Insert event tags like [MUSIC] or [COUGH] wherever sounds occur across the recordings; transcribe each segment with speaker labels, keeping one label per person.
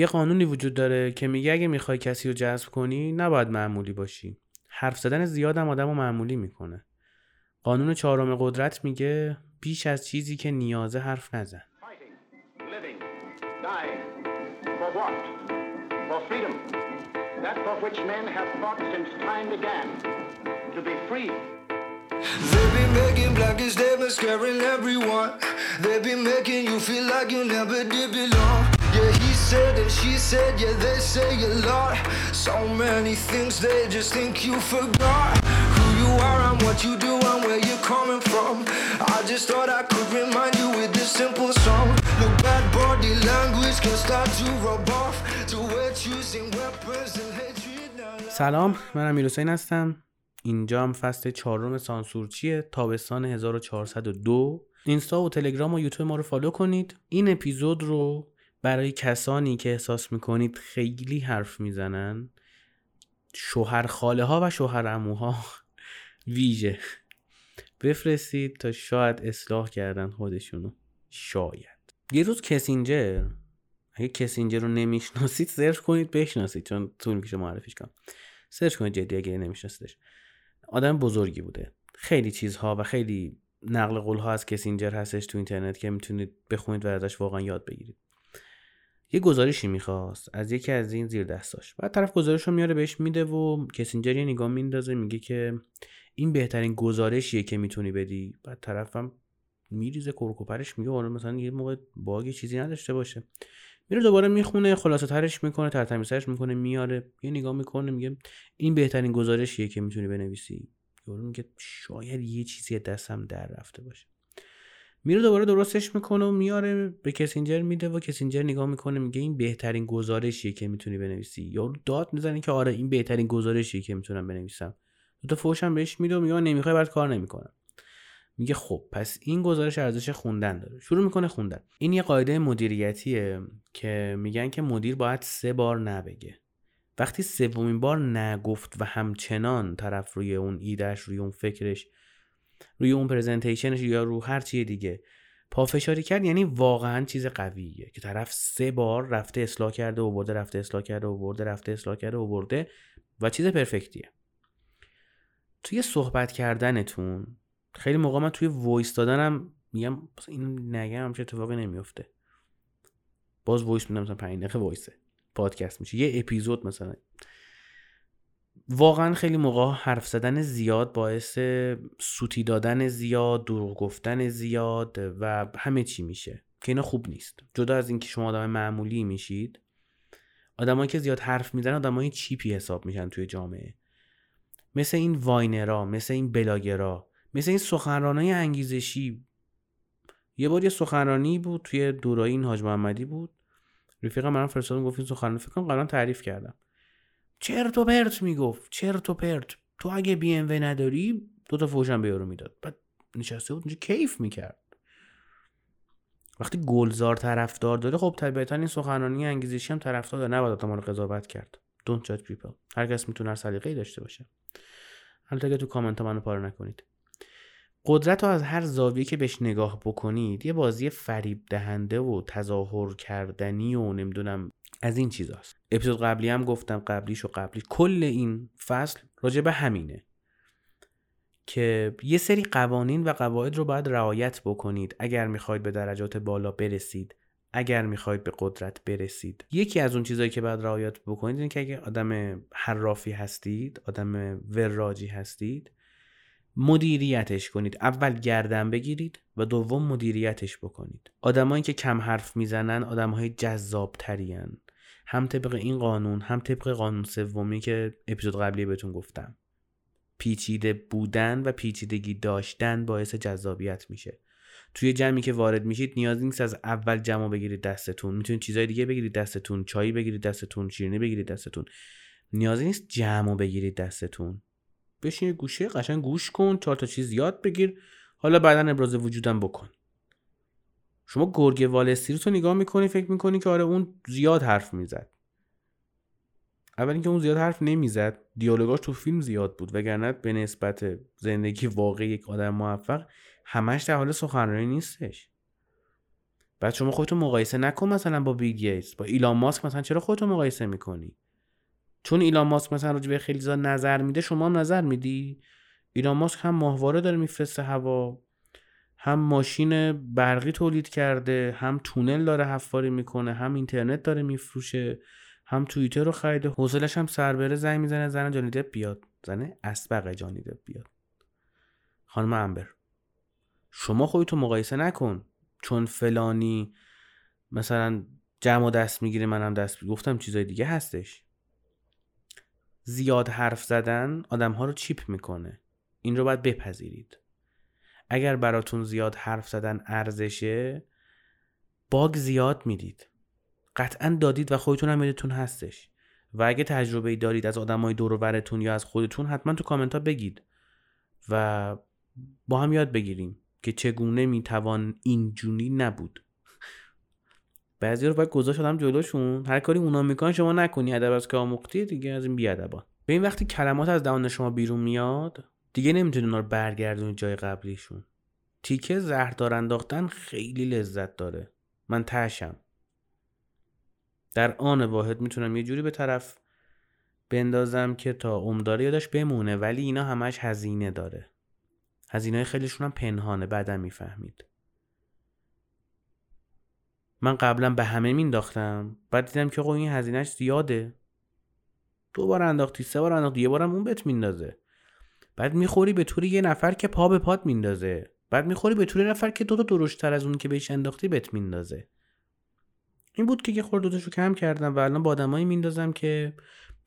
Speaker 1: یه قانونی وجود داره که میگه اگه می‌خوای کسی رو جذب کنی نباید معمولی باشی. حرف زدن زیاد هم آدم رو معمولی می‌کنه. قانون چهارم قدرت میگه بیش از چیزی که نیازه حرف نزن.
Speaker 2: They've been making black and scaring everyone. They've been making you feel like you never did belong. Said and she said, yeah, they say a lot. So many things they just think you forgot. Who you are and what you do and where you're coming from. I just thought I could remind you with this simple song. Look, bad body language can start to rub off. To where choosing weapons and hatred.
Speaker 1: سلام من امیر حسین هستم اینجا هم فصل چهارم سانسورچیه تابستان 1402 اینستا و تلگرام و یوتیوب ما رو فالو کنید این اپیزود رو برای کسانی که احساس می‌کنید خیلی حرف می‌زنن شوهر خاله ها و شوهر اموها [LAUGHS] ویژه. بفرستید تا شاید اصلاح کردن خودشونو. شاید. یه روز کسینجر اگه کسینجر رو نمی‌شناسید سرچ کنید بشناسید. چون طول می‌کشه معرفیش کنم. سرچ کنید جدی اگه نمیشناسیدش. آدم بزرگی بوده. خیلی چیزها و خیلی نقل قول ها از کسینجر هستش تو اینترنت که می‌تونید بخونید و ازش واقعا یاد بگیرید. یه گزارشی می‌خواست از یکی از این زیر دستاش. بعد طرف گزارش رو میاره بهش میده و کسینجر یه نگاه میندازه میگه که این بهترین گزارشیه که می‌تونی بدی. بعد طرفم میریزه کرکوپرش میگه آره مثلا یه موقع باگ چیزی نداشته باشه. میره دوباره می‌خونه خلاصه ترش می‌کنه ترتمیزش می‌کنه میاره. یه نگاه می‌کنه میگه این بهترین گزارشیه که می‌تونی بنویسی. یارو میگه شاید یه چیزی دستم در رفته باشه. میره دوباره درستش می‌کنه و میاره به کسینجر میده و کسینجر نگاه می‌کنه میگه این بهترین گزارشیه که می‌تونی بنویسی. یارو داد می‌زنه که آره این بهترین گزارشیه که می‌تونم بنویسم. دو تا فوشم بهش میده و میگه نمی‌خوای برات کار نمی‌کنم. میگه خب پس این گزارش ارزش خوندن داره. شروع می‌کنه خوندن. این یه قاعده مدیریتیه که میگن که مدیر باید سه بار نبگه. وقتی سومین بار نگفت و همچنان طرف روی اون ایدهش روی اون فکرش روی اون presentation ش یا رو هر چیه دیگه. پافشاری کرد یعنی واقعا چیز قویه که طرف سه بار رفته اصلاح کرده و برده رفته اصلاح کرده و برده رفته اصلاح کرده و برده و چیز perfect یه. توی صحبت کردنتون خیلی موقع من توی voice دادنم میگم این نگم همچه اتفاقی نمیفته. باز voice میدم مثلا 5 دقیقه voice ه پادکست میشه. یه اپیزود مثلا. واقعا خیلی موقع حرف زدن زیاد باعث سوتی دادن زیاد دروغ گفتن زیاد و همه چی میشه که اینا خوب نیست. جدا از اینکه شما آدم معمولی میشید آدمایی که زیاد حرف می‌زنن آدمای چیپی حساب میشن توی جامعه. مثل این واینرا مثل این بلاگرا مثل این سخنرانای انگیزشی. یه بار یه سخنرانی بود توی دورای این حاج محمدی بود. رفیقم من فرستادم گفت این سخنرانی فکر کنم قبلا تعریف کردم. چرت و پرت می‌گفت چرت و پرت. تو اگه بی ام نداری دو تا فوشم به یارو می‌داد. بعد نشسته بود اونجا کیف می‌کرد. وقتی گلزار طرفدار داره خب طبیعتا این سخنرانی انگیزشی هم طرفدار داره. نباید آدم رو قضاوت کرد. Don't judge people. هر کس می‌تونه هر سلیقه‌ای داشته باشه. البته اگه تو کامنت ها منو پاره نکنید. قدرت رو از هر زاویه که بهش نگاه بکنید یه بازی فریب دهنده و تظاهر کردنی و نمی‌دونم از این چیزاست. اپیزود قبلی هم گفتم قبلیش و قبلی. کل این فصل راجع به همینه که یه سری قوانین و قواعد رو باید رعایت بکنید. اگر می‌خواید به درجات بالا برسید اگر می‌خواید به قدرت برسید. یکی از اون چیزهایی که باید رعایت بکنید اینه که اگه آدم حرافی هستید آدم وراجی هستید مدیریتش کنید. اول گردن بگیرید و دوم مدیریتش بکنید. آدمایی که کم حرف می‌زنن آدمهای جذاب ترین هم طبق این قانون هم طبق قانون سومی که اپیزود قبلی بهتون گفتم. پیچیده بودن و پیچیدگی داشتن باعث جذابیت میشه. توی جمعی که وارد میشید نیاز نیست از اول جمع بگیرید دستتون. می‌تونید چیزای دیگه بگیرید دستتون چای بگیرید دستتون شیرینی بگیرید دستتون. نیازی نیست جمع بگیرید دستتون. بشین گوشه قشنگ گوش کن چهار تا چیز یاد بگیر. حالا بعدا ابراز وجودم بکن. شما گرگ والستری رو نگاه می‌کنی فکر می‌کنی که آره اون زیاد حرف می‌زد. اول اینکه اون زیاد حرف نمی‌زد دیالوگاش تو فیلم زیاد بود وگرنه به نسبت زندگی واقعی یک آدم موفق همش در حال سخنرانی نیستش. بعد شما خودتو مقایسه نکن مثلا با بیل گیتس با ایلان ماسک مثلا چرا خودتو مقایسه می‌کنی؟ چون ایلان ماسک مثلا راجع به خیلی چیزا نظر میده شما هم نظر میدی؟ ایلان ماسک هم ماهواره داره میفرسته هوا. هم ماشین برقی تولید کرده هم تونل داره حفاری می‌کنه هم اینترنت داره میفروشه هم توییتر رو خریده. حوصلش هم سر بره زنگ می‌زنه زن جانی دپ بیاد. زنه اسبق جانی دپ بیاد. خانم امبر شما خودتو مقایسه نکن. چون فلانی مثلا جمع دست می‌گیره منم دست گفتم چیزای دیگه هستش. زیاد حرف زدن آدم ها رو چیپ می‌کنه. این رو باید بپذیرید. اگر براتون زیاد حرف زدن ارزشه باگ زیاد می‌دید. قطعا دادید و خودتون هم یادتون هستش. و اگه تجربه دارید از آدمای دور و برتون یا از خودتون حتما تو کامنت ها بگید. و با هم یاد بگیریم که چگونه می‌توان اینجوری نبود. بعضی رو باید گذاشت آدم جلوشون. هر کاری اونا می‌کنن شما نکنی ادب از که آموختی دیگه از این بیادبان. به این وقتی کلمات از دهان شما بیرون میاد دیگه نمی‌تونی اونا رو برگردونی جای قبلیشون. تیکه زهردار انداختن خیلی لذت داره. من تشم. در آن واحد می‌تونم یه جوری به طرف بندازم که تا عمداره یادش بمونه ولی اینا همش هزینه داره. هزینه خیلیشون هم پنهانه بعدم می‌فهمید. من قبلا به همه مینداختم بعد دیدم که آقا این هزینهش زیاده. دو بار انداختی سه بار انداختی یه بارم اون بهت میندازه. بعد می‌خوری به طور یه نفر که پا به پات میندازه. بعد می‌خوری به طور نفر که دو تا درشتر از اون که بهش انداختی بهت میندازه. این بود که یه خورده دوتاشو کم کردم و الان با آدمایی میندازم که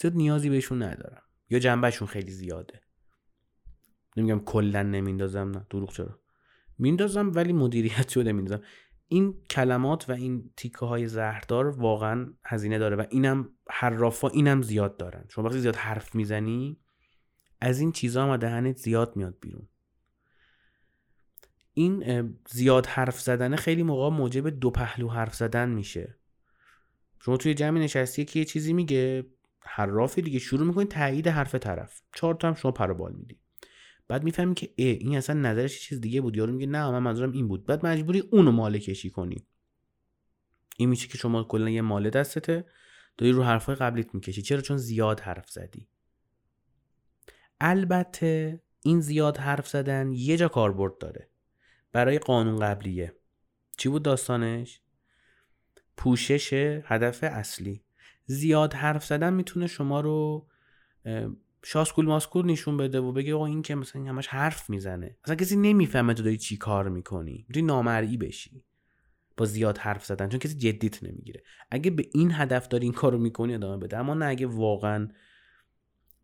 Speaker 1: زیاد نیازی بهشون ندارم. یا جنبهشون خیلی زیاده. نمیگم کلا نمیندازم نه. دروغ چرا؟ میندازم ولی مدیریت شده میندازم این کلمات و این تیکه های زهردار واقعا هزینه داره و اینم حرافا اینم زیاد دارن. شما وقتی زیاد حرف می‌زنی از این چیزها هم دهنت زیاد میاد بیرون. این زیاد حرف زدن خیلی موقع موجب دو پهلو حرف زدن میشه. شما توی جمع نشستی که یه چیزی میگه حرافی دیگه شروع می‌کنی تایید حرف طرف. چهار تا هم شما پروبال میدی. بعد می‌فهمی که ای این اصلا نظرش چیز دیگه بود. یارو میگه نه من منظورم این بود. بعد مجبوری اونو ماله کشی کنی. این میشه که شما کلا یه ماله دستته داری رو حرفای قبلیت می‌کشی. چرا؟ چون زیاد حرف زدی. البته این زیاد حرف زدن یه جا کاربرد داره. برای قانون قبلیه. چی بود داستانش؟ پوشش هدف اصلی. زیاد حرف زدن می‌تونه شما رو شاسکول ماسکول نشون بده و بگه آقا این که مثلا همش حرف می‌زنه. اصلا کسی نمی‌فهمه تو داری چی کار می‌کنی. می‌تونی نامرئی بشی با زیاد حرف زدن چون کسی جدیت نمی‌گیره. اگه به این هدف داری این کارو می‌کنی ادامه بده. اما نه اگه واقعا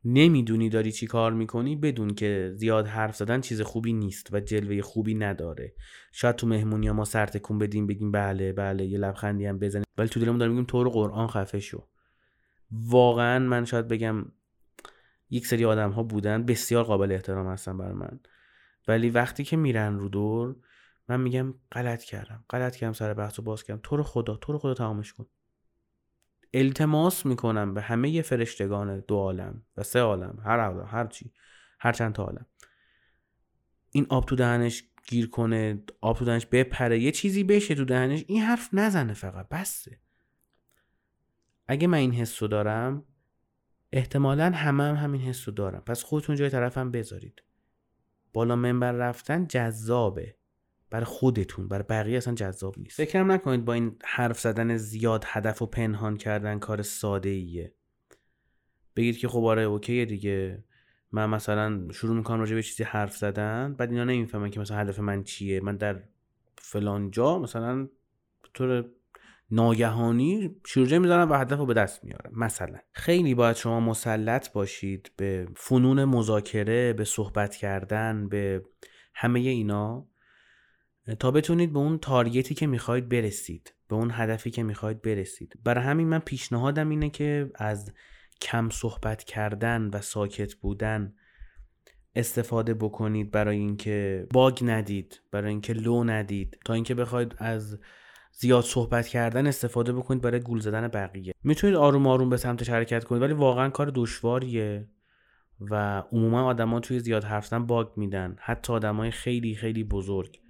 Speaker 1: نمی‌دونی داری چی کار می‌کنی بدون که زیاد حرف زدن چیز خوبی نیست و جلوه خوبی نداره. شاید تو مهمونی ها ما سر تکون بدیم بگیم بله بله یه لبخندی هم بزنیم. ولی تو دلمون داریم میگیم تو رو قرآن خفه شو. واقعا من شاید بگم یک سری آدم ها بودن بسیار قابل احترام هستن بر من. ولی وقتی که میرن رو دور من میگم غلط کردم غلط کردم سر بحث و باز کردم. تو رو خدا تو رو خدا تمامش کن. التماس می‌کنم به همه فرشتگان دو عالم و سه عالم هر عالم هر چی هر چند تا عالم. این آب تو دهنش گیر کنه آب تو دهنش بپره یه چیزی بشه تو دهنش این حرف نزنه فقط بسته اگه من این حس رو دارم احتمالا همه هم همین حس رو دارم پس خودتون جای طرفم بذارید. بالا منبر رفتن جذابه. برای خودتون برای بقیه اصلا جذاب نیست. فکرم نکنید با این حرف زدن زیاد هدف و پنهان کردن کار ساده ایه بگید که خب آره اوکیه دیگه. من مثلا شروع می‌کنم راجع به چیزی حرف زدن بعد اینا نمی‌فهمن که مثلا هدف من چیه. من در فلان جا مثلا طور ناگهانی شروع می‌زنم و هدف رو به دست میارم. مثلا خیلی باید شما مسلط باشید به فنون مذاکره به صحبت کردن به همه اینا. تا بتونید به اون تارگتی که می‌خواید برسید به اون هدفی که می‌خواید برسید. برای همین من پیشنهادم اینه که از کم صحبت کردن و ساکت بودن استفاده بکنید برای اینکه باگ ندید برای اینکه لو ندید. تا اینکه بخواید از زیاد صحبت کردن استفاده بکنید برای گول زدن بقیه. می‌تونید آروم آروم به سمتش حرکت کنید ولی واقعا کار دشواریه و عموما آدما توی زیاد حرف باگ میدن. حتی آدمای خیلی خیلی بزرگ.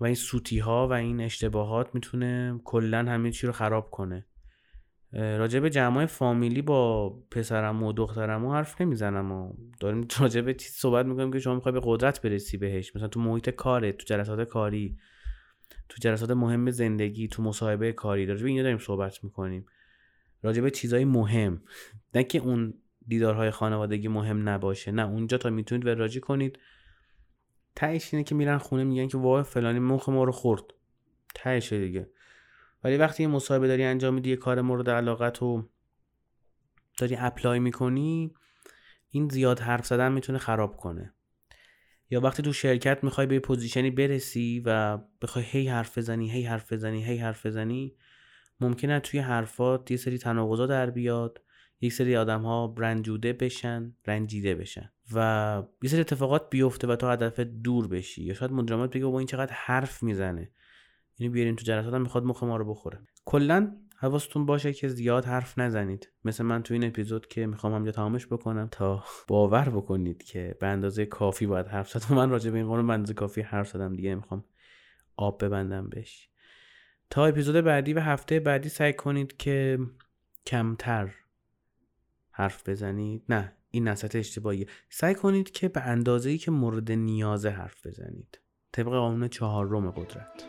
Speaker 1: و این سوتی ها و این اشتباهات می‌تونه کلا همه چی رو خراب کنه. راجع به جمع فامیلی با پسرم و دخترم و حرف نمی‌زنم و داریم [LAUGHS] راجع به چیز صحبت می‌کنیم که شما می‌خوای به قدرت برسی بهش. مثلا تو محیط کاره تو جلسات کاری تو جلسات مهم زندگی تو مصاحبه کاری راجع به اینا داریم صحبت می‌کنیم. راجع به چیزهای مهم. نه که اون دیدارهای خانوادگی مهم نباشه. نه اونجا تا می‌تونید وراجی کنید. تهش اینه که میرن خونه میگن که وای فلانی مخ ما رو خورد. تهشه دیگه. ولی وقتی یه مصاحبه داری انجام میدی یه کار مورد علاقت و داری اپلای می‌کنی این زیاد حرف زدن می‌تونه خراب کنه. یا وقتی تو شرکت می‌خوای به position ی برسی و بخوای هی حرف بزنی هی حرف بزنی هی حرف بزنی ممکنه توی حرفات یه سری تناقضا در بیاد. یک سری آدم ها رنجوده بشن رنجیده بشن و یه سری اتفاقات بیفته و تو هدف دور بشی یا شاید مدیرت بگه با این چقدر حرف می‌زنه. اینو بیارین تو جلسات هم می‌خواد مخ ما رو بخوره. کلا حواستون باشه که زیاد حرف نزنید. مثل من تو این اپیزود که می‌خوام همینجا تمامش بکنم تا باور بکنید که به اندازه کافی باید حرف زد من راجع به این قانون به اندازه کافی حرف زدم دیگه می‌خوام آب ببندم بهش. تا اپیزود بعدی و هفته بعدی سعی کنید که کمتر حرف بزنید نه این نسط اشتباهیه سعی کنید که به اندازه ای که مورد نیازه حرف بزنید طبق قانون چهارم قدرت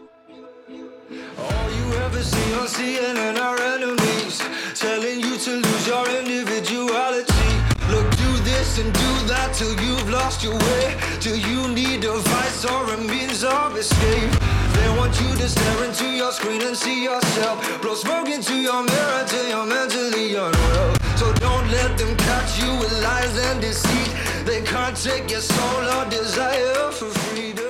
Speaker 2: and. So don't let them catch you with lies and deceit. They can't take your soul or desire for freedom.